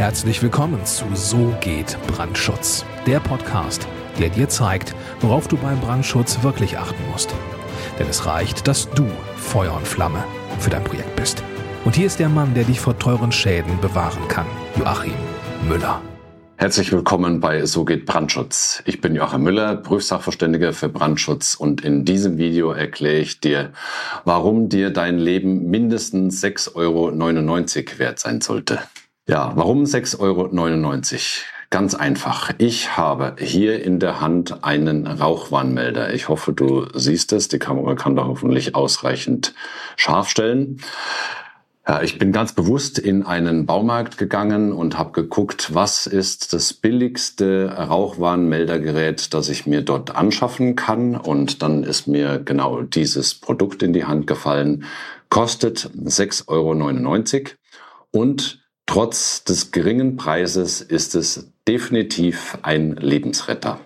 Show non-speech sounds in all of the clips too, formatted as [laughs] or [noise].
Herzlich willkommen zu So geht Brandschutz, der Podcast, der dir zeigt, worauf du beim Brandschutz wirklich achten musst. Denn es reicht, dass du Feuer und Flamme für dein Projekt bist. Und hier ist der Mann, der dich vor teuren Schäden bewahren kann, Joachim Müller. Herzlich willkommen bei So geht Brandschutz. Ich bin Joachim Müller, Prüfsachverständiger für Brandschutz und in diesem Video erkläre ich dir, warum dir dein Leben mindestens 6,99 Euro wert sein sollte. Ja, warum 6,99 Euro? Ganz einfach. Ich habe hier in der Hand einen Rauchwarnmelder. Ich hoffe, du siehst es. Die Kamera kann da hoffentlich ausreichend scharf stellen. Ja, ich bin ganz bewusst in einen Baumarkt gegangen und habe geguckt, was ist das billigste Rauchwarnmeldergerät, das ich mir dort anschaffen kann. Und dann ist mir genau dieses Produkt in die Hand gefallen. Kostet 6,99 Euro und Trotz des geringen Preises ist es definitiv ein Lebensretter.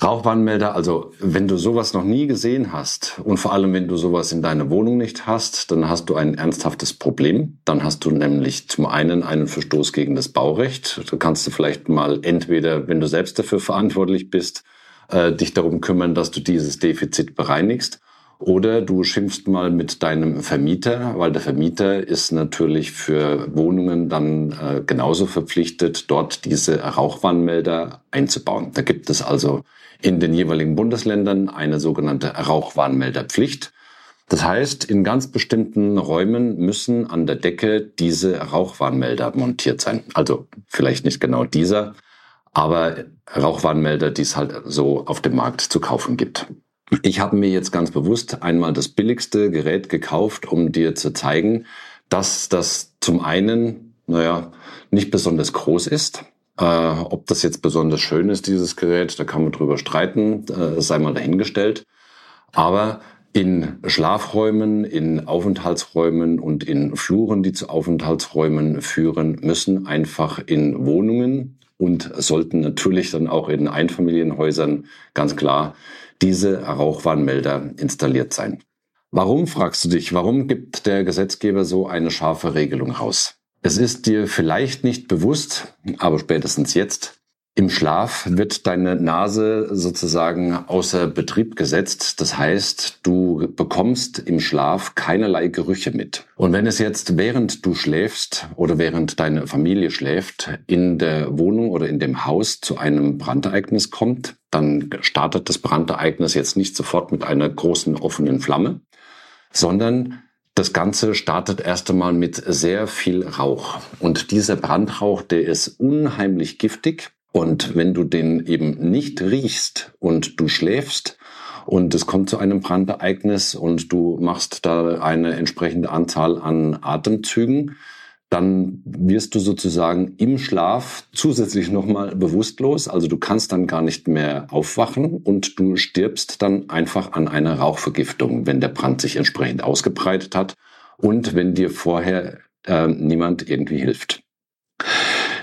Rauchwarnmelder, also wenn du sowas noch nie gesehen hast und vor allem wenn du sowas in deiner Wohnung nicht hast, dann hast du ein ernsthaftes Problem. Dann hast du nämlich zum einen einen Verstoß gegen das Baurecht. Da kannst du vielleicht mal entweder, wenn du selbst dafür verantwortlich bist, äh, dich darum kümmern, dass du dieses Defizit bereinigst. Oder du schimpfst mal mit deinem Vermieter, weil der Vermieter ist natürlich für Wohnungen dann äh, genauso verpflichtet, dort diese Rauchwarnmelder einzubauen. Da gibt es also in den jeweiligen Bundesländern eine sogenannte Rauchwarnmelderpflicht. Das heißt, in ganz bestimmten Räumen müssen an der Decke diese Rauchwarnmelder montiert sein. Also vielleicht nicht genau dieser, aber Rauchwarnmelder, die es halt so auf dem Markt zu kaufen gibt. Ich habe mir jetzt ganz bewusst einmal das billigste Gerät gekauft, um dir zu zeigen, dass das zum einen, naja, nicht besonders groß ist. Äh, ob das jetzt besonders schön ist, dieses Gerät, da kann man drüber streiten, äh, sei mal dahingestellt. Aber in Schlafräumen, in Aufenthaltsräumen und in Fluren, die zu Aufenthaltsräumen führen, müssen einfach in Wohnungen und sollten natürlich dann auch in Einfamilienhäusern ganz klar diese Rauchwarnmelder installiert sein. Warum, fragst du dich, warum gibt der Gesetzgeber so eine scharfe Regelung raus? Es ist dir vielleicht nicht bewusst, aber spätestens jetzt, im Schlaf wird deine Nase sozusagen außer Betrieb gesetzt. Das heißt, du bekommst im Schlaf keinerlei Gerüche mit. Und wenn es jetzt während du schläfst oder während deine Familie schläft in der Wohnung oder in dem Haus zu einem Brandereignis kommt, dann startet das Brandereignis jetzt nicht sofort mit einer großen offenen Flamme, sondern das Ganze startet erst einmal mit sehr viel Rauch. Und dieser Brandrauch, der ist unheimlich giftig und wenn du den eben nicht riechst und du schläfst und es kommt zu einem Brandereignis und du machst da eine entsprechende Anzahl an Atemzügen, dann wirst du sozusagen im Schlaf zusätzlich nochmal bewusstlos. Also du kannst dann gar nicht mehr aufwachen und du stirbst dann einfach an einer Rauchvergiftung, wenn der Brand sich entsprechend ausgebreitet hat und wenn dir vorher äh, niemand irgendwie hilft.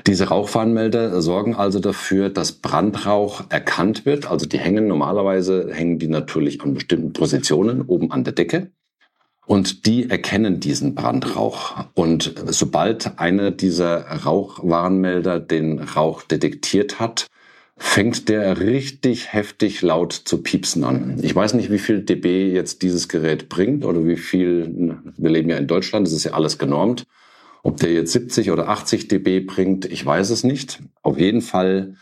Diese Rauchwarnmelder sorgen also dafür, dass Brandrauch erkannt wird. Also die hängen normalerweise, hängen die natürlich an bestimmten Positionen oben an der Decke. Und die erkennen diesen Brandrauch. Und sobald einer dieser Rauchwarnmelder den Rauch detektiert hat, fängt der richtig heftig laut zu piepsen an. Ich weiß nicht, wie viel dB jetzt dieses Gerät bringt oder wie viel, wir leben ja in Deutschland, das ist ja alles genormt. Ob der jetzt 70 oder 80 dB bringt, ich weiß es nicht. Auf jeden Fall,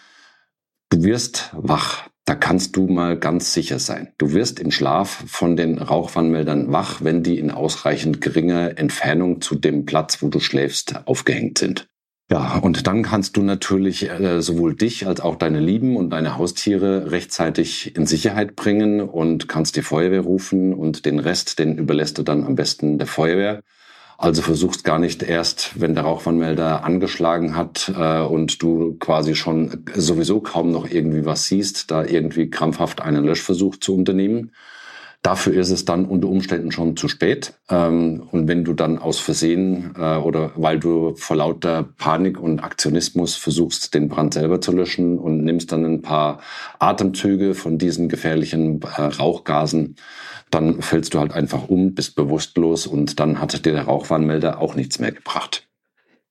du wirst wach. Da kannst du mal ganz sicher sein. Du wirst im Schlaf von den Rauchwarnmeldern wach, wenn die in ausreichend geringer Entfernung zu dem Platz, wo du schläfst, aufgehängt sind. Ja, und dann kannst du natürlich äh, sowohl dich als auch deine Lieben und deine Haustiere rechtzeitig in Sicherheit bringen und kannst die Feuerwehr rufen und den Rest, den überlässt du dann am besten der Feuerwehr. Also versuchst gar nicht erst, wenn der Rauchwarnmelder angeschlagen hat äh, und du quasi schon sowieso kaum noch irgendwie was siehst, da irgendwie krampfhaft einen Löschversuch zu unternehmen. Dafür ist es dann unter Umständen schon zu spät. Ähm, und wenn du dann aus Versehen äh, oder weil du vor lauter Panik und Aktionismus versuchst, den Brand selber zu löschen und nimmst dann ein paar Atemzüge von diesen gefährlichen äh, Rauchgasen, dann fällst du halt einfach um, bist bewusstlos und dann hat dir der Rauchwarnmelder auch nichts mehr gebracht.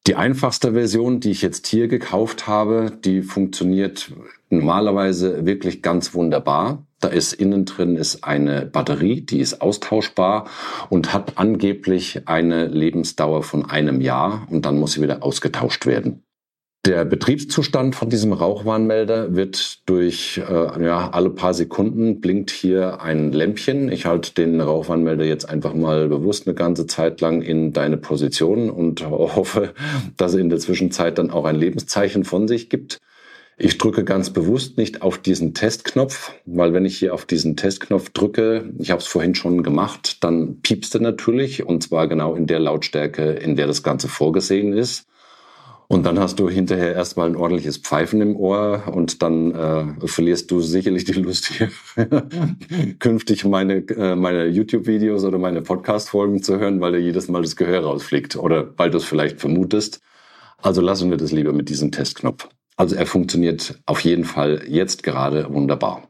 Die einfachste Version, die ich jetzt hier gekauft habe, die funktioniert normalerweise wirklich ganz wunderbar. Da ist innen drin ist eine Batterie, die ist austauschbar und hat angeblich eine Lebensdauer von einem Jahr und dann muss sie wieder ausgetauscht werden. Der Betriebszustand von diesem Rauchwarnmelder wird durch äh, ja, alle paar Sekunden blinkt hier ein Lämpchen. Ich halte den Rauchwarnmelder jetzt einfach mal bewusst eine ganze Zeit lang in deine Position und [laughs] hoffe, dass er in der Zwischenzeit dann auch ein Lebenszeichen von sich gibt. Ich drücke ganz bewusst nicht auf diesen Testknopf, weil wenn ich hier auf diesen Testknopf drücke, ich habe es vorhin schon gemacht, dann piepst er natürlich und zwar genau in der Lautstärke, in der das Ganze vorgesehen ist. Und dann hast du hinterher erstmal ein ordentliches Pfeifen im Ohr und dann äh, verlierst du sicherlich die Lust hier [laughs] künftig meine, äh, meine YouTube-Videos oder meine Podcast-Folgen zu hören, weil dir jedes Mal das Gehör rausfliegt oder weil du es vielleicht vermutest. Also lassen wir das lieber mit diesem Testknopf. Also er funktioniert auf jeden Fall jetzt gerade wunderbar.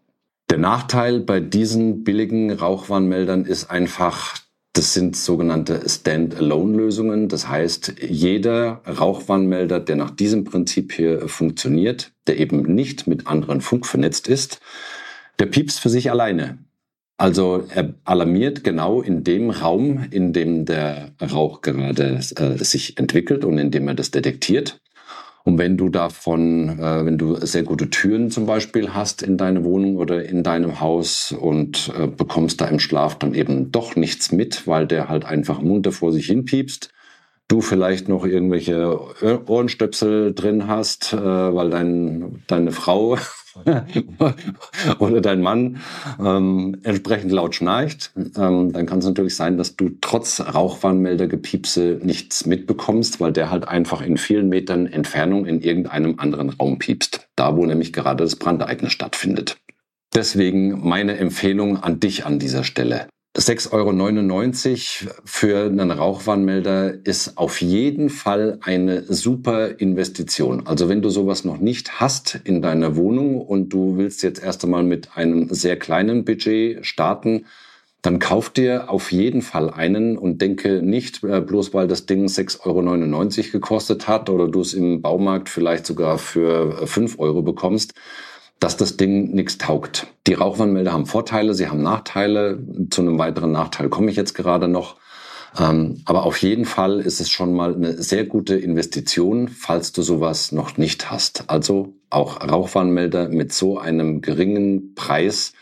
Der Nachteil bei diesen billigen Rauchwarnmeldern ist einfach, das sind sogenannte Stand-alone-Lösungen. Das heißt, jeder Rauchwarnmelder, der nach diesem Prinzip hier funktioniert, der eben nicht mit anderen Funk vernetzt ist, der piepst für sich alleine. Also er alarmiert genau in dem Raum, in dem der Rauch gerade äh, sich entwickelt und in dem er das detektiert. Und wenn du davon, äh, wenn du sehr gute Türen zum Beispiel hast in deiner Wohnung oder in deinem Haus und äh, bekommst da im Schlaf dann eben doch nichts mit, weil der halt einfach munter vor sich hin piepst, du vielleicht noch irgendwelche Ohrenstöpsel drin hast, äh, weil dein, deine Frau [laughs] oder dein Mann ähm, entsprechend laut schnarcht, ähm, dann kann es natürlich sein, dass du trotz Rauchwarnmeldergepiepse nichts mitbekommst, weil der halt einfach in vielen Metern Entfernung in irgendeinem anderen Raum piepst, da wo nämlich gerade das Brandereignis stattfindet. Deswegen meine Empfehlung an dich an dieser Stelle. 6,99 Euro für einen Rauchwarnmelder ist auf jeden Fall eine super Investition. Also wenn du sowas noch nicht hast in deiner Wohnung und du willst jetzt erst einmal mit einem sehr kleinen Budget starten, dann kauf dir auf jeden Fall einen und denke nicht, äh, bloß weil das Ding 6,99 Euro gekostet hat oder du es im Baumarkt vielleicht sogar für 5 äh, Euro bekommst, dass das Ding nichts taugt. Die Rauchwarnmelder haben Vorteile, sie haben Nachteile. Zu einem weiteren Nachteil komme ich jetzt gerade noch. Ähm, aber auf jeden Fall ist es schon mal eine sehr gute Investition, falls du sowas noch nicht hast. Also auch Rauchwarnmelder mit so einem geringen Preis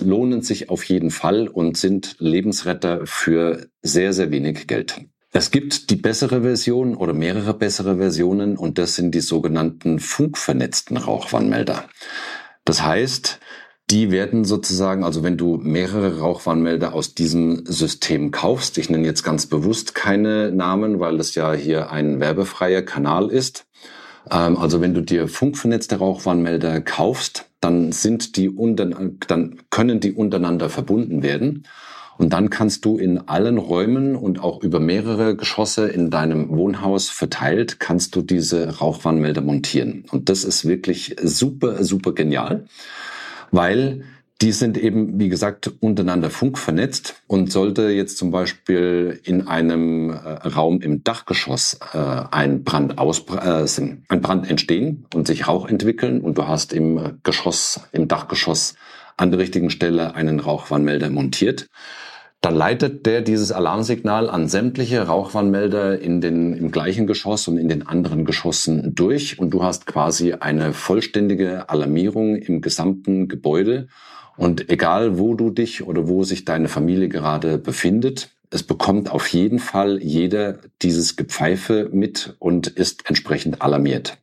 lohnen sich auf jeden Fall und sind Lebensretter für sehr, sehr wenig Geld. Es gibt die bessere Version oder mehrere bessere Versionen und das sind die sogenannten funkvernetzten Rauchwarnmelder. Das heißt, die werden sozusagen, also wenn du mehrere Rauchwarnmelder aus diesem System kaufst, ich nenne jetzt ganz bewusst keine Namen, weil das ja hier ein werbefreier Kanal ist. Ähm, also wenn du dir funkvernetzte Rauchwarnmelder kaufst, dann sind die unter, dann können die untereinander verbunden werden. Und dann kannst du in allen Räumen und auch über mehrere Geschosse in deinem Wohnhaus verteilt, kannst du diese Rauchwarnmelder montieren. Und das ist wirklich super, super genial, weil die sind eben, wie gesagt, untereinander funkvernetzt und sollte jetzt zum Beispiel in einem äh, Raum im Dachgeschoss äh, ein, Brand aus, äh, ein Brand entstehen und sich Rauch entwickeln und du hast im Geschoss, im Dachgeschoss an der richtigen Stelle einen Rauchwarnmelder montiert, dann leitet der dieses Alarmsignal an sämtliche Rauchwarnmelder in den, im gleichen Geschoss und in den anderen Geschossen durch und du hast quasi eine vollständige Alarmierung im gesamten Gebäude. Und egal, wo du dich oder wo sich deine Familie gerade befindet, es bekommt auf jeden Fall jeder dieses Gepfeife mit und ist entsprechend alarmiert.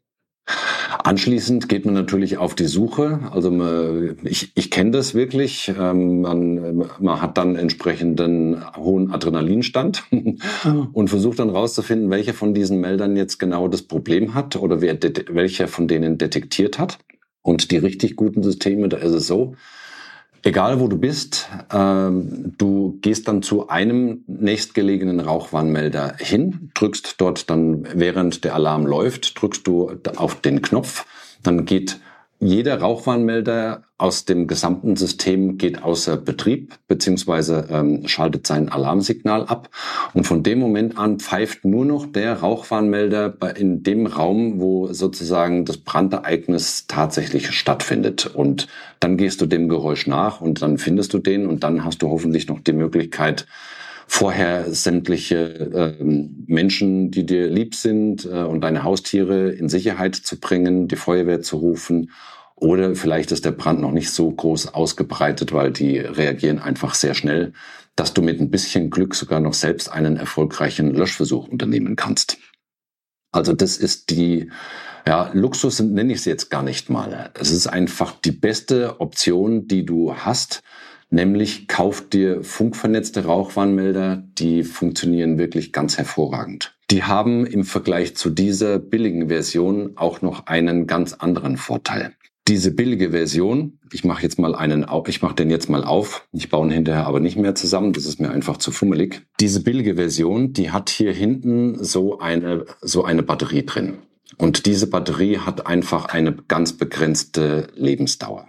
Anschließend geht man natürlich auf die Suche. Also man, ich, ich kenne das wirklich. Ähm, man, man hat dann entsprechenden hohen Adrenalinstand [laughs] und versucht dann rauszufinden, welcher von diesen Meldern jetzt genau das Problem hat oder wer, welcher von denen detektiert hat. Und die richtig guten Systeme, da ist es so, Egal wo du bist, ähm, du gehst dann zu einem nächstgelegenen Rauchwarnmelder hin, drückst dort dann, während der Alarm läuft, drückst du auf den Knopf, dann geht jeder Rauchwarnmelder aus dem gesamten System geht außer Betrieb beziehungsweise ähm, schaltet sein Alarmsignal ab. Und von dem Moment an pfeift nur noch der Rauchwarnmelder in dem Raum, wo sozusagen das Brandereignis tatsächlich stattfindet. Und dann gehst du dem Geräusch nach und dann findest du den und dann hast du hoffentlich noch die Möglichkeit, vorher sämtliche äh, Menschen, die dir lieb sind äh, und deine Haustiere in Sicherheit zu bringen, die Feuerwehr zu rufen. Oder vielleicht ist der Brand noch nicht so groß ausgebreitet, weil die reagieren einfach sehr schnell, dass du mit ein bisschen Glück sogar noch selbst einen erfolgreichen Löschversuch unternehmen kannst. Also das ist die, ja, Luxus nenne ich es jetzt gar nicht mal. Es ist einfach die beste Option, die du hast, Nämlich kauft dir funkvernetzte Rauchwarnmelder, die funktionieren wirklich ganz hervorragend. Die haben im Vergleich zu dieser billigen Version auch noch einen ganz anderen Vorteil. Diese billige Version, ich mache jetzt mal einen, ich mache den jetzt mal auf. Ich baue ihn hinterher aber nicht mehr zusammen. Das ist mir einfach zu fummelig. Diese billige Version, die hat hier hinten so eine so eine Batterie drin. Und diese Batterie hat einfach eine ganz begrenzte Lebensdauer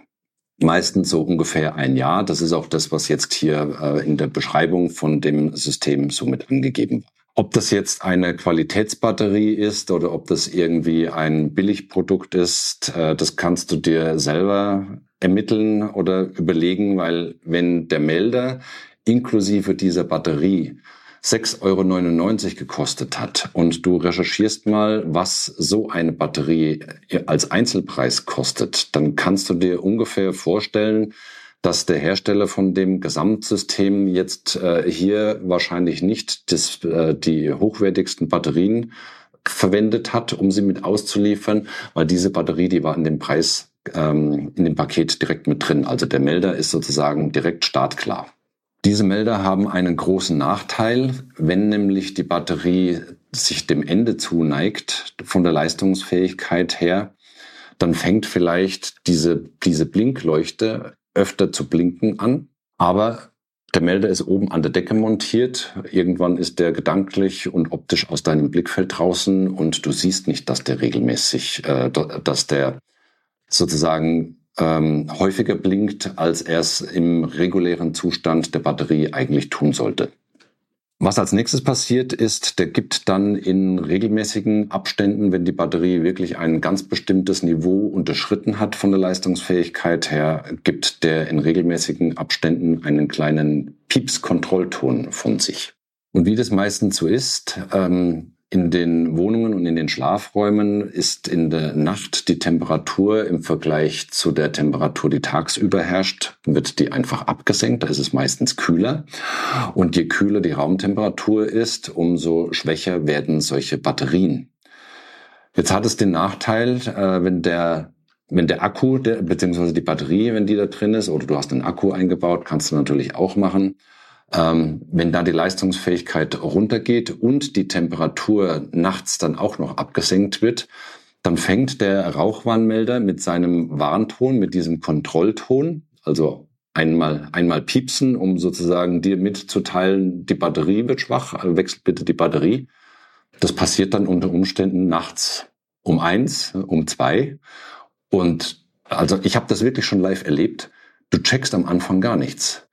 meistens so ungefähr ein Jahr. Das ist auch das, was jetzt hier äh, in der Beschreibung von dem System somit angegeben war. Ob das jetzt eine Qualitätsbatterie ist oder ob das irgendwie ein Billigprodukt ist, äh, das kannst du dir selber ermitteln oder überlegen, weil wenn der Melder inklusive dieser Batterie 6,99 Euro gekostet hat und du recherchierst mal, was so eine Batterie als Einzelpreis kostet, dann kannst du dir ungefähr vorstellen, dass der Hersteller von dem Gesamtsystem jetzt äh, hier wahrscheinlich nicht das, äh, die hochwertigsten Batterien verwendet hat, um sie mit auszuliefern, weil diese Batterie, die war in dem Preis, ähm, in dem Paket direkt mit drin. Also der Melder ist sozusagen direkt startklar. Diese Melder haben einen großen Nachteil, wenn nämlich die Batterie sich dem Ende zuneigt von der Leistungsfähigkeit her, dann fängt vielleicht diese, diese Blinkleuchte öfter zu blinken an, aber der Melder ist oben an der Decke montiert. Irgendwann ist der gedanklich und optisch aus deinem Blickfeld draußen und du siehst nicht, dass der regelmäßig, äh, dass der sozusagen ähm, häufiger blinkt, als er es im regulären Zustand der Batterie eigentlich tun sollte. Was als nächstes passiert ist, der gibt dann in regelmäßigen Abständen, wenn die Batterie wirklich ein ganz bestimmtes Niveau unterschritten hat von der Leistungsfähigkeit her, gibt der in regelmäßigen Abständen einen kleinen Pieps-Kontrollton von sich. Und wie das meistens so ist, ähm, in den Wohnungen und in den Schlafräumen ist in der Nacht die Temperatur im Vergleich zu der Temperatur, die tagsüber herrscht, wird die einfach abgesenkt. Da ist es meistens kühler. Und je kühler die Raumtemperatur ist, umso schwächer werden solche Batterien. Jetzt hat es den Nachteil, äh, wenn der wenn der Akku, der, beziehungsweise die Batterie, wenn die da drin ist, oder du hast einen Akku eingebaut, kannst du natürlich auch machen, ähm, wenn da die Leistungsfähigkeit runtergeht und die Temperatur nachts dann auch noch abgesenkt wird, dann fängt der Rauchwarnmelder mit seinem Warnton, mit diesem Kontrollton, also einmal, einmal piepsen, um sozusagen dir mitzuteilen, die Batterie wird schwach, also wechselt bitte die Batterie. Das passiert dann unter Umständen nachts um eins, um zwei. Und also ich habe das wirklich schon live erlebt. Du checkst am Anfang gar nichts.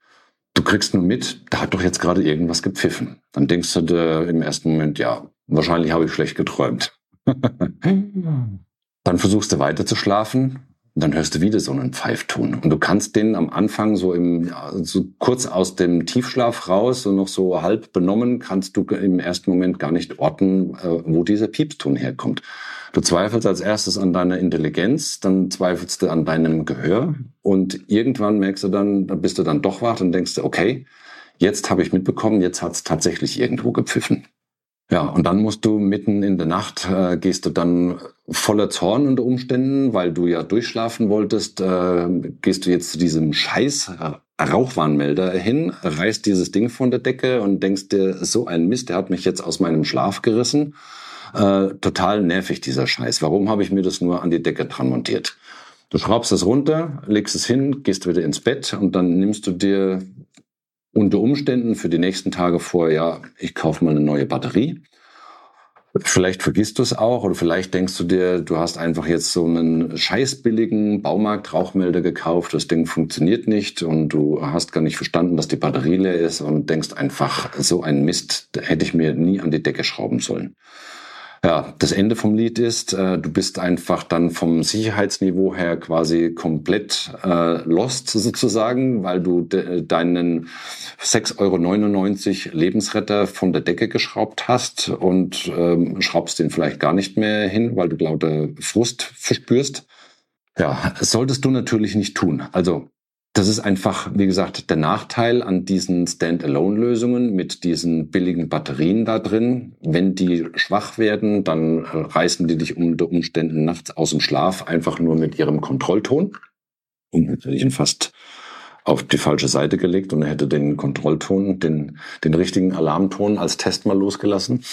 Du kriegst nur mit, da hat doch jetzt gerade irgendwas gepfiffen. Dann denkst du dir im ersten Moment, ja, wahrscheinlich habe ich schlecht geträumt. [laughs] dann versuchst du weiter zu schlafen, dann hörst du wieder so einen Pfeifton. Und du kannst den am Anfang so im, so kurz aus dem Tiefschlaf raus und noch so halb benommen, kannst du im ersten Moment gar nicht orten, äh, wo dieser Piepston herkommt. Du zweifelst als erstes an deiner Intelligenz, dann zweifelst du an deinem Gehör und irgendwann merkst du dann, da bist du dann doch wach und denkst du, okay, jetzt habe ich mitbekommen, jetzt hat es tatsächlich irgendwo gepfiffen. Ja, und dann musst du mitten in der Nacht, äh, gehst du dann voller Zorn unter Umständen, weil du ja durchschlafen wolltest, äh, gehst du jetzt zu diesem scheiß Rauchwarnmelder hin, reißt dieses Ding von der Decke und denkst dir, so ein Mist, der hat mich jetzt aus meinem Schlaf gerissen. Äh, total nervig, dieser Scheiß. Warum habe ich mir das nur an die Decke dran montiert? Du schraubst es runter, legst es hin, gehst wieder ins Bett und dann nimmst du dir unter Umständen für die nächsten Tage vor, ja, ich kaufe mal eine neue Batterie. Vielleicht vergisst du es auch oder vielleicht denkst du dir, du hast einfach jetzt so einen scheißbilligen Baumarkt-Rauchmelder gekauft, das Ding funktioniert nicht und du hast gar nicht verstanden, dass die Batterie leer ist und denkst einfach, so ein Mist hätte ich mir nie an die Decke schrauben sollen. Ja, das Ende vom Lied ist, äh, du bist einfach dann vom Sicherheitsniveau her quasi komplett äh, lost sozusagen, weil du de deinen 6,99 Euro Lebensretter von der Decke geschraubt hast und ähm, schraubst den vielleicht gar nicht mehr hin, weil du lauter Frust verspürst. Ja, solltest du natürlich nicht tun. Also das ist einfach, wie gesagt, der Nachteil an diesen Standalone-Lösungen mit diesen billigen Batterien da drin. Wenn die schwach werden, dann reißen die dich unter Umständen nachts aus dem Schlaf einfach nur mit ihrem Kontrollton. Und natürlich fast auf die falsche Seite gelegt und er hätte den Kontrollton, den, den richtigen Alarmton als Test mal losgelassen.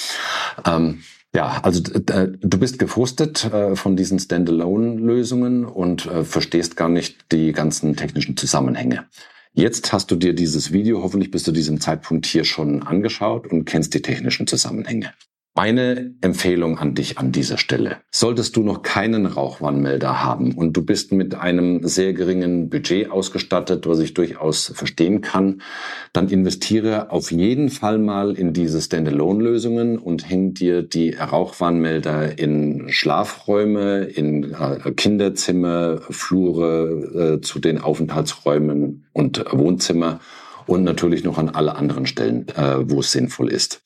Ähm, ja, also du bist gefrustet äh, von diesen Standalone-Lösungen und äh, verstehst gar nicht die ganzen technischen Zusammenhänge. Jetzt hast du dir dieses Video hoffentlich bis zu diesem Zeitpunkt hier schon angeschaut und kennst die technischen Zusammenhänge. Meine Empfehlung an dich an dieser Stelle. Solltest du noch keinen Rauchwarnmelder haben und du bist mit einem sehr geringen Budget ausgestattet, was ich durchaus verstehen kann, dann investiere auf jeden Fall mal in diese Standalone-Lösungen und häng dir die Rauchwarnmelder in Schlafräume, in äh, Kinderzimmer, Flure, äh, zu den Aufenthaltsräumen und Wohnzimmer und natürlich noch an alle anderen Stellen, äh, wo es sinnvoll ist.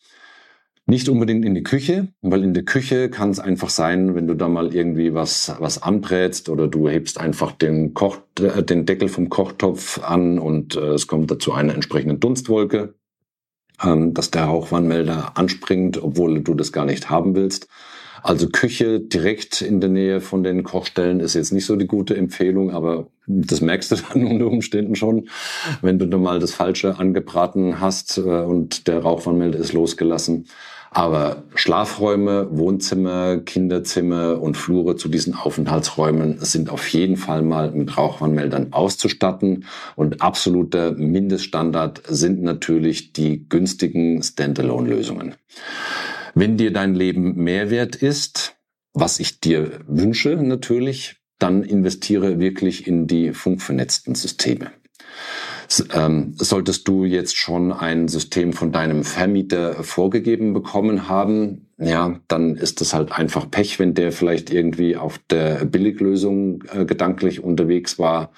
Nicht unbedingt in die Küche, weil in der Küche kann es einfach sein, wenn du da mal irgendwie was, was anbrätst oder du hebst einfach den, Koch, äh, den Deckel vom Kochtopf an und äh, es kommt dazu eine entsprechende Dunstwolke, ähm, dass der Rauchwarnmelder anspringt, obwohl du das gar nicht haben willst. Also Küche direkt in der Nähe von den Kochstellen ist jetzt nicht so die gute Empfehlung, aber das merkst du dann [laughs] unter Umständen schon, wenn du da mal das Falsche angebraten hast äh, und der Rauchwarnmelder ist losgelassen. Aber Schlafräume, Wohnzimmer, Kinderzimmer und Flure zu diesen Aufenthaltsräumen sind auf jeden Fall mal mit Rauchwarnmeldern auszustatten. Und absoluter Mindeststandard sind natürlich die günstigen Standalone-Lösungen. Wenn dir dein Leben Mehrwert ist, was ich dir wünsche natürlich, dann investiere wirklich in die funkvernetzten Systeme. Ähm, solltest du jetzt schon ein System von deinem Vermieter vorgegeben bekommen haben, ja, dann ist das halt einfach Pech, wenn der vielleicht irgendwie auf der Billiglösung äh, gedanklich unterwegs war.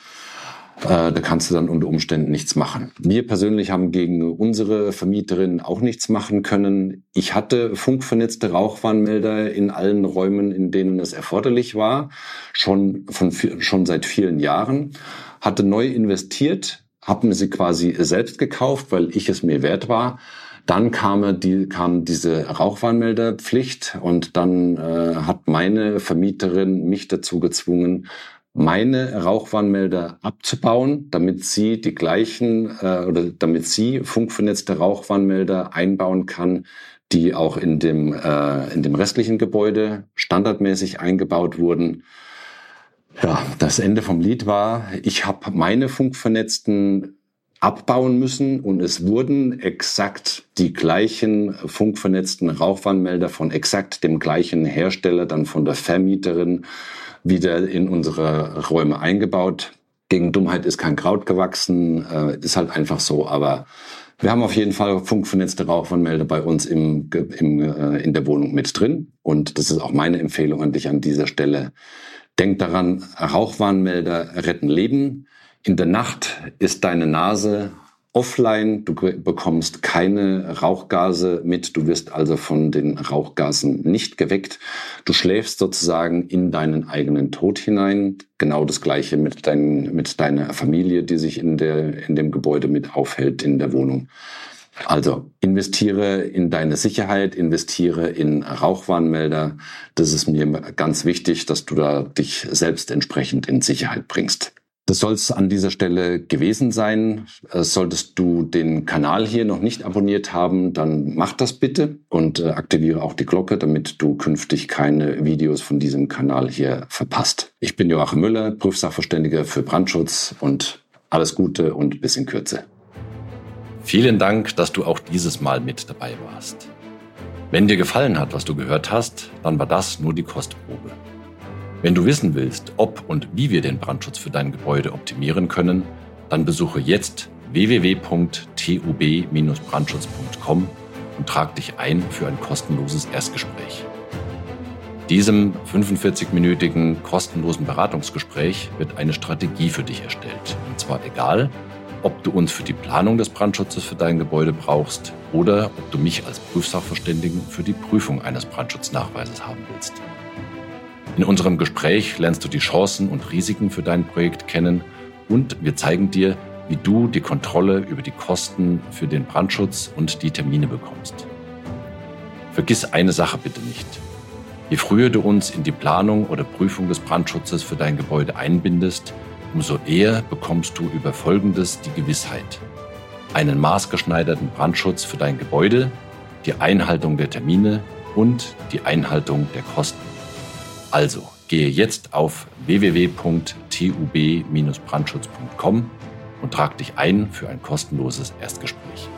Äh, da kannst du dann unter Umständen nichts machen. Wir persönlich haben gegen unsere Vermieterin auch nichts machen können. Ich hatte funkvernetzte Rauchwarnmelder in allen Räumen, in denen es erforderlich war, schon von schon seit vielen Jahren. Hatte neu investiert habe sie quasi selbst gekauft, weil ich es mir wert war. Dann kam, die, kam diese Rauchwarnmelderpflicht und dann äh, hat meine Vermieterin mich dazu gezwungen, meine Rauchwarnmelder abzubauen, damit sie die gleichen äh, oder damit sie funkvernetzte Rauchwarnmelder einbauen kann, die auch in dem, äh, in dem restlichen Gebäude standardmäßig eingebaut wurden. Ja, das Ende vom Lied war, ich habe meine Funkvernetzten abbauen müssen und es wurden exakt die gleichen funkvernetzten Rauchwarnmelder von exakt dem gleichen Hersteller, dann von der Vermieterin, wieder in unsere Räume eingebaut. Gegen Dummheit ist kein Kraut gewachsen, äh, ist halt einfach so, aber wir haben auf jeden Fall funkvernetzte Rauchwarnmelder bei uns im, im, äh, in der Wohnung mit drin und das ist auch meine Empfehlung an dich an dieser Stelle Denk daran, Rauchwarnmelder retten Leben. In der Nacht ist deine Nase offline, du bekommst keine Rauchgase mit, du wirst also von den Rauchgasen nicht geweckt. Du schläfst sozusagen in deinen eigenen Tod hinein. Genau das gleiche mit, dein, mit deiner Familie, die sich in, der, in dem Gebäude mit aufhält, in der Wohnung. Also investiere in deine Sicherheit, investiere in Rauchwarnmelder. Das ist mir ganz wichtig, dass du da dich selbst entsprechend in Sicherheit bringst. Das soll es an dieser Stelle gewesen sein. Äh, solltest du den Kanal hier noch nicht abonniert haben, dann mach das bitte und äh, aktiviere auch die Glocke, damit du künftig keine Videos von diesem Kanal hier verpasst. Ich bin Joachim Müller, Prüfsachverständiger für Brandschutz und alles Gute und bis in Kürze. Vielen Dank, dass du auch dieses Mal mit dabei warst. Wenn dir gefallen hat, was du gehört hast, dann war das nur die Kostprobe. Wenn du wissen willst, ob und wie wir den Brandschutz für dein Gebäude optimieren können, dann besuche jetzt www.tub-brandschutz.com und trag dich ein für ein kostenloses Erstgespräch. Diesem 45-minütigen kostenlosen Beratungsgespräch wird eine Strategie für dich erstellt. Und zwar egal, ob du uns für die Planung des Brandschutzes für dein Gebäude brauchst oder ob du mich als Prüfsachverständigen für die Prüfung eines Brandschutznachweises haben willst. In unserem Gespräch lernst du die Chancen und Risiken für dein Projekt kennen und wir zeigen dir, wie du die Kontrolle über die Kosten für den Brandschutz und die Termine bekommst. Vergiss eine Sache bitte nicht. Je früher du uns in die Planung oder Prüfung des Brandschutzes für dein Gebäude einbindest, umso eher bekommst du über Folgendes die Gewissheit. Einen maßgeschneiderten Brandschutz für dein Gebäude, die Einhaltung der Termine und die Einhaltung der Kosten. Also gehe jetzt auf www.tub-brandschutz.com und trag dich ein für ein kostenloses Erstgespräch.